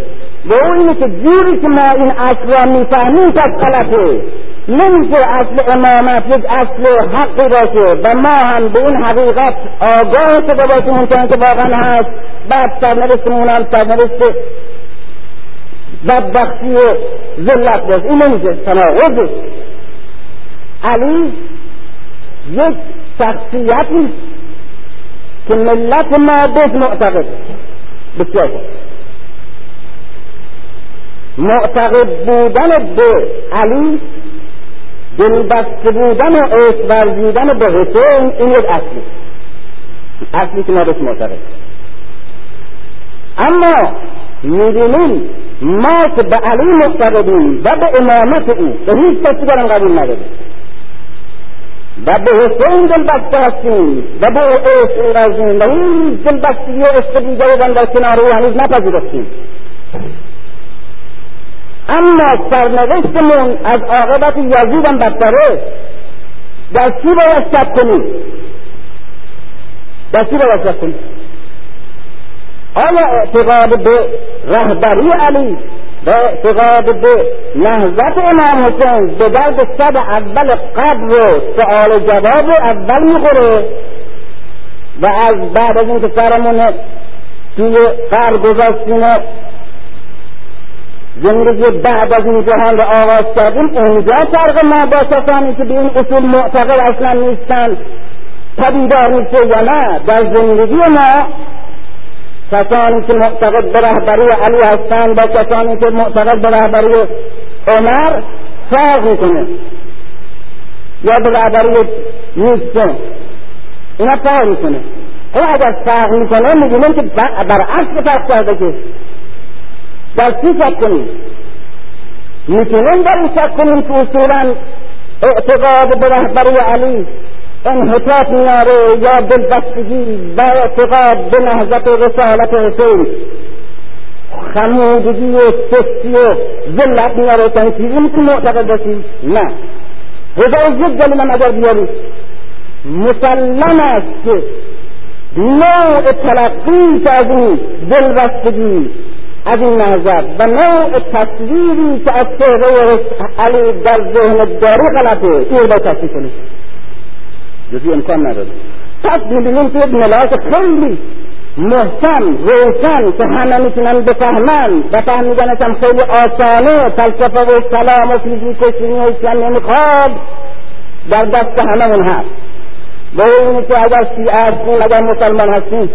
به اون اینه که جوری که ما این اصل را می‌فهمیم پس غلطه. نمیشه اصل امامت یک اصل حقی باشه و ما هم به این حقیقت آگاه شده باشیم. اون که واقعا هست. بعد سرنوشتمون هم سرنوشت بدبختی و ذلت باشه. این نمیشه. تناقضه علی یک شخصیتی که ملت ما بهش معتقد. بسیار معتقد بودن به علی دلبسته بودن و عشق ورزیدن به حسین این یک اصلی. اصلی که ما بهش معتقد. اما می‌بینیم ما که به علی معتقدیم و به امامت او به هیچ کسی برم قبول نداریم. و به حسین دلبسته هستیم و به او عشق ورزیم و این دلبستگی و عشق دیگری در کنار او هنوز نپذیرفتیم. اما سرنوشتمون از عاقبت یزیدم بدتره. در چی باید شک کنیم؟ در چی باید شک کنیم؟ آیا اعتقاد به رهبری علی و اعتقاد به نهضت امام حسین به درد صد اول قبر و سؤال جواب اول می‌خوره و از بعد از اینکه سرمون توی قبر گذاشتیم زندگی بعد از این جهان رو آغاز کردیم اونجا فرق ما با کسانی که به این اصول معتقد اصلا نیستن پدیدار میشه یا نه در زندگی ما کسانی که معتقد به رهبری علی هستند با کسانی که معتقد به رهبری عمر فرق می‌کنه یا به رهبری نیکسون اینا فرق می‌کنه او اگر فرق می‌کنه می‌بینیم که برعکس فرق کرده که در چی شک کنیم؟ می‌تونیم در این شک کنیم که اصولا اعتقاد به رهبری علی انحطاط میاره یا دلبستگی و اعتقاد به نهضت رسالت حسین. خمودگی و سستی و ذلت میاره تنسیزی می‌تونی معتقد باشی نه. هزار یک دلیل هم اگر بیاری مسلم است که نوع تلقی که از این دلبستگی از این نهضت و نوع تصویری که از چهره علی در ذهن داری غلطه. این رو تصویر کنید جزی امکان نداره. پس می‌بینیم که یک ملاک خیلی محکم روشن که همه می‌تونن بفهمن و فهمیدنش هم خیلی آسانه فلسفه و کلام و فیزیک و شیمی و نمی‌خواد در دست همه اون هست. و اینه که اگر شیعه هستیم اگر مسلمان هستیم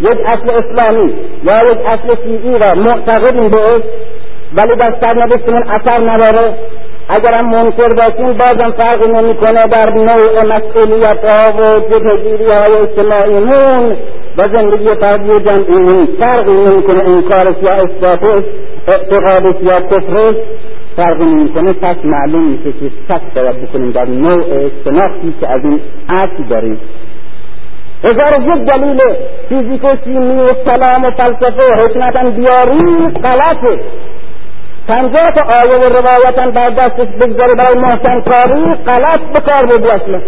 یک اصل اسلامی یا یک اصل شیعی را معتقدیم بهش ولی در سرنوشتمون اثر نداره. اگر هم منکر باشیم بازم فرقی نمی‌کنه در نوع مسئولیت ها و جدگیری های اجتماعیمون و زندگی فردی جمعیمون فرقی نمی‌کنه انکارش یا اثباتش اعتقادش یا کفرش فرقی نمی‌کنه پس معلوم میشه که شک باید بکنیم در نوع شناختی که از این اصل داریم. هزار یک دلیل فیزیک و شیمی و کلام و فلسفه و حکمتا بیاری غلطه پنجاه تا آیه و روایتا بر دستش بگذاره برای محسن کاری غلط بکار بودی اصلا.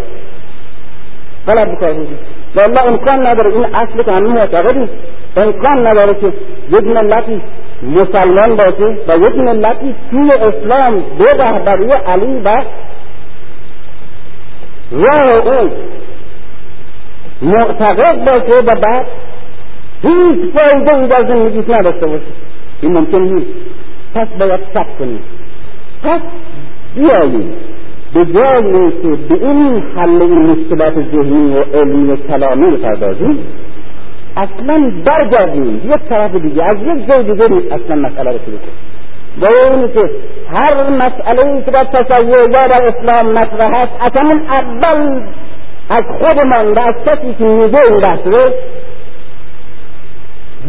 غلط بکار بودی والله امکان نداره. این اصل که همین معتقدی امکان نداره که یک ملتی مسلمان باشه و یک ملتی توی اسلام به رهبری علی و راه او معتقد باشه و بعد هیچ فایده ای در زندگیش نداشته باشه. این ممکن نیست. پس باید شک کنیم. پس بیاییم. به جای که به این حل این مشکلات ذهنی و علمی و کلامی بپردازیم اصلا برگردیم یک طرف دیگه از یک جای دیگه اصلا مسئله رو شروع کنیم. و اینی که هر مسئله که در تصور یا اسلام مطرح است اصلا اول از خودمان و از کسی که میگه این بحث رو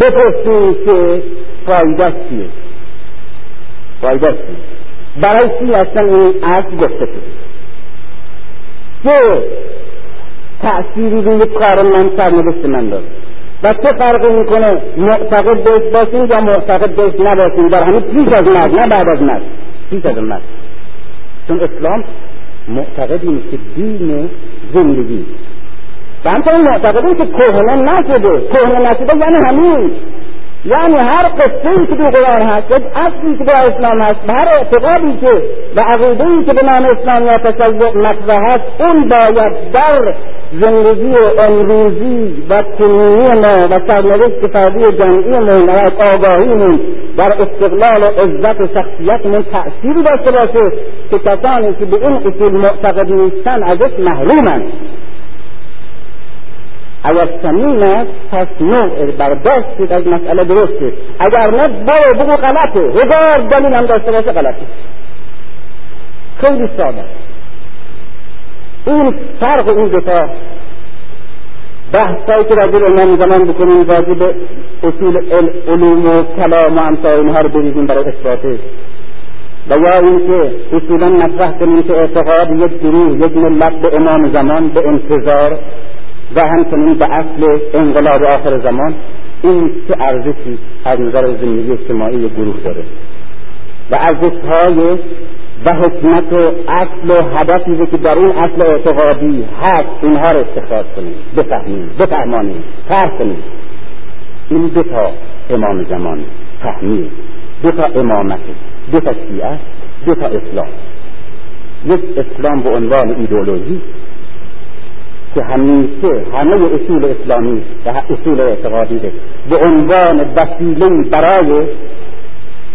بپرسیم که فایده چیه؟ فایده چیه؟ برای چی اصلا این اصل گفته شده؟ که تأثیری روی کار من سرنوشت من داره؟ و چه فرقی می‌کنه معتقد بهش باشیم یا معتقد بهش نباشیم؟ در همین پیش از مرگ نه بعد از مرگ پیش از مرگ. چون اسلام معتقدیم که دین زندگی و همچنین معتقدیم که کهنه نشده. کهنه نشده یعنی همین. یعنی هر قصه که تو قرآن هست یک اصلی که در اسلام هست و هر اعتقادی که و عقیده که به نام اسلام یا تصوف مطرح هست اون باید در زندگی امروزی و کنونی ما و سرنوشت فردی جمعیمون و آگاهیمون در استقلال و عزت و شخصیتمون تأثیری داشته باشه که کسانی که به این اصول معتقد نیستن ازش محرومند. اگر سمین است پس نوع برداشت از مسئله درسته اگر نه برو بگو غلطه. هزار دلیل هم داشته باشه غلطه. خیلی ساده. این فرق این دوتا بحثایی که راجع امام زمان بکنیم راجع به اصول علوم و کلام و امثال اینها رو بریزیم برای اثباتش و یا اینکه اصولا مطرح کنیم که اعتقاد یک گروه یک ملت به امام زمان به انتظار و همچنین به اصل انقلاب آخر زمان این چه ارزشی از نظر زندگی اجتماعی گروه داره. و ارزش های و حکمت و اصل و هدفی که در این اصل اعتقادی هست اینها رو استخراج کنیم. بفهمیم بفهمانیم فرق کنیم. این دو تا امام زمان فهمید دو تا امامت دو تا شیعه دو تا اسلام. یک اسلام به عنوان ایدولوژی که همیشه همه اصول اسلامی و اصول اعتقادی به عنوان وسیله برای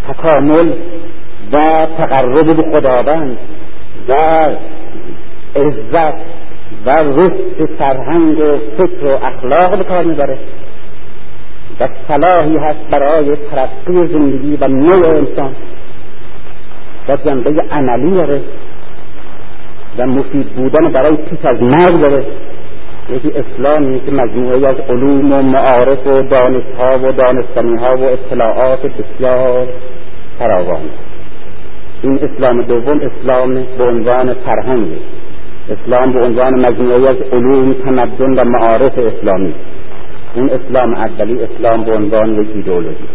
تکامل و تقرب به خداوند و عزت و رشد فرهنگ و فکر و اخلاق به کار می‌بره. و صلاحی هست برای ترقی زندگی و نوع انسان. و جنبه عملی داره. و مفید بودن برای پیش از مرگ داره. یکی اسلامی که مجموعه از علوم و معارف و دانشها و دانستنیها و اطلاعات بسیار فراوان. این اسلام دوم اسلام به عنوان فرهنگ اسلام به عنوان مجموعه از علوم تمدن و معارف اسلامی. اون اسلام اولی اسلام به عنوان یک ایدئولوژی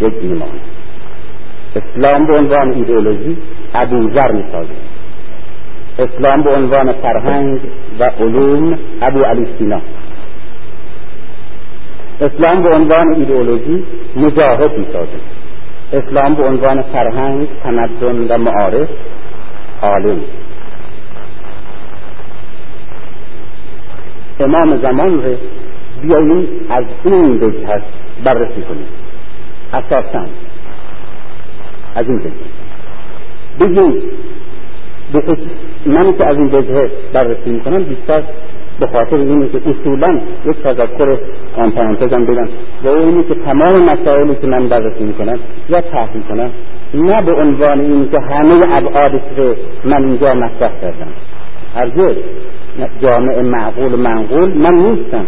یک ایمان. اسلام به عنوان ایدئولوژی ابوذر می‌سازه اسلام به عنوان فرهنگ و علوم ابو علی سینا. اسلام به عنوان ایدئولوژی مجاهد می‌سازه اسلام به عنوان فرهنگ تمدن و معارف عالم. امام زمان رو بیاییم از این وجه بررسی کنیم. اساسا از این وجه بگیم من که از این وجه بررسی می‌کنم بیشتر به خاطر اینه که اصولا یک تذکر آن پرانتزم بدم و اینه که تمام مسائلی که من بررسی می‌کنم یا تحصیل کنم نه به عنوان این که همه ابعادش رو من اینجا مطرح کردم. هرگز جامعه معقول و منقول من نیستم.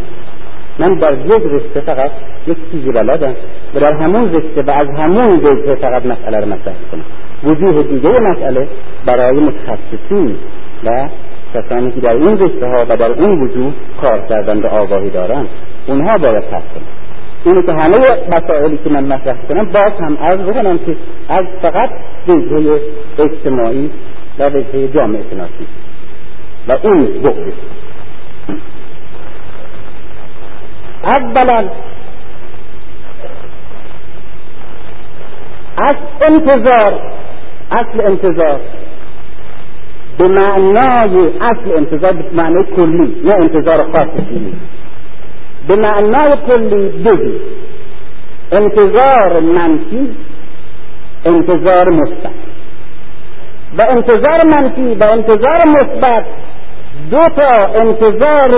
من در یک رشته فقط یک چیزی بلدم و در همون رشته و از همون وجه فقط مسئله رو مطرح کنم وجوه دیگه مسئله برای متخصصین و کسانی که در این رشته ها و در این وجوه کار کردن و آگاهی دارن. اونها باید پس کنن. اینه که همه مسائلی که من مطرح کنم باز هم عرض بکنم که از فقط وجه اجتماعی و وجه جامعه شناسی. و اون بعد اولا از انتظار اصل انتظار. به معنای اصل انتظار به معنای کلی نه انتظار خاص نیست به معنای کلی دوی انتظار منفی انتظار مثبت. و انتظار منفی و انتظار مثبت دو تا انتظار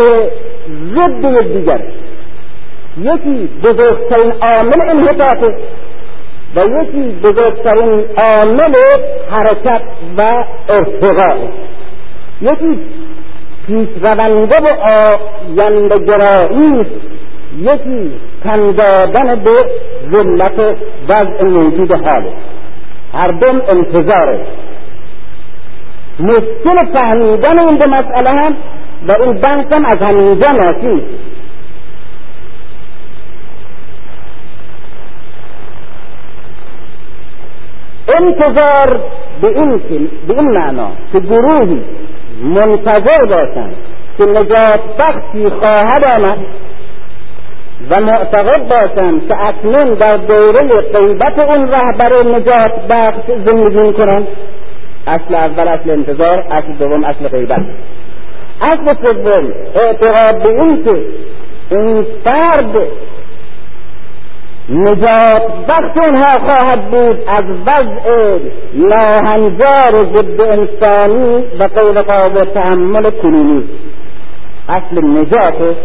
ضد دیگر یکی بزرگترین عامل انحطاطه. و یکی بزرگترین عامل حرکت و ارتقاء یکی پیش رونده و آینده گرایی یکی تن دادن به ذلت وضع موجود حاله هر دوم انتظاره مشکل فهمیدن این دو مسئله هم و این بحث هم از همینجا ناشی. انتظار به این به این معنا که گروهی منتظر باشند که نجات بخشی خواهد آمد و معتقد باشند که اکنون در دوره غیبت اون رهبر نجات بخش زندگی کنند اصل اول اصل انتظار اصل دوم اصل غیبت. اصل سوم اعتقاد به این که این فرد نجات بخش اونها خواهد بود از وضع ناهنجار ضد انسانی و غیر قابل تحمل کنونی. اصل نجات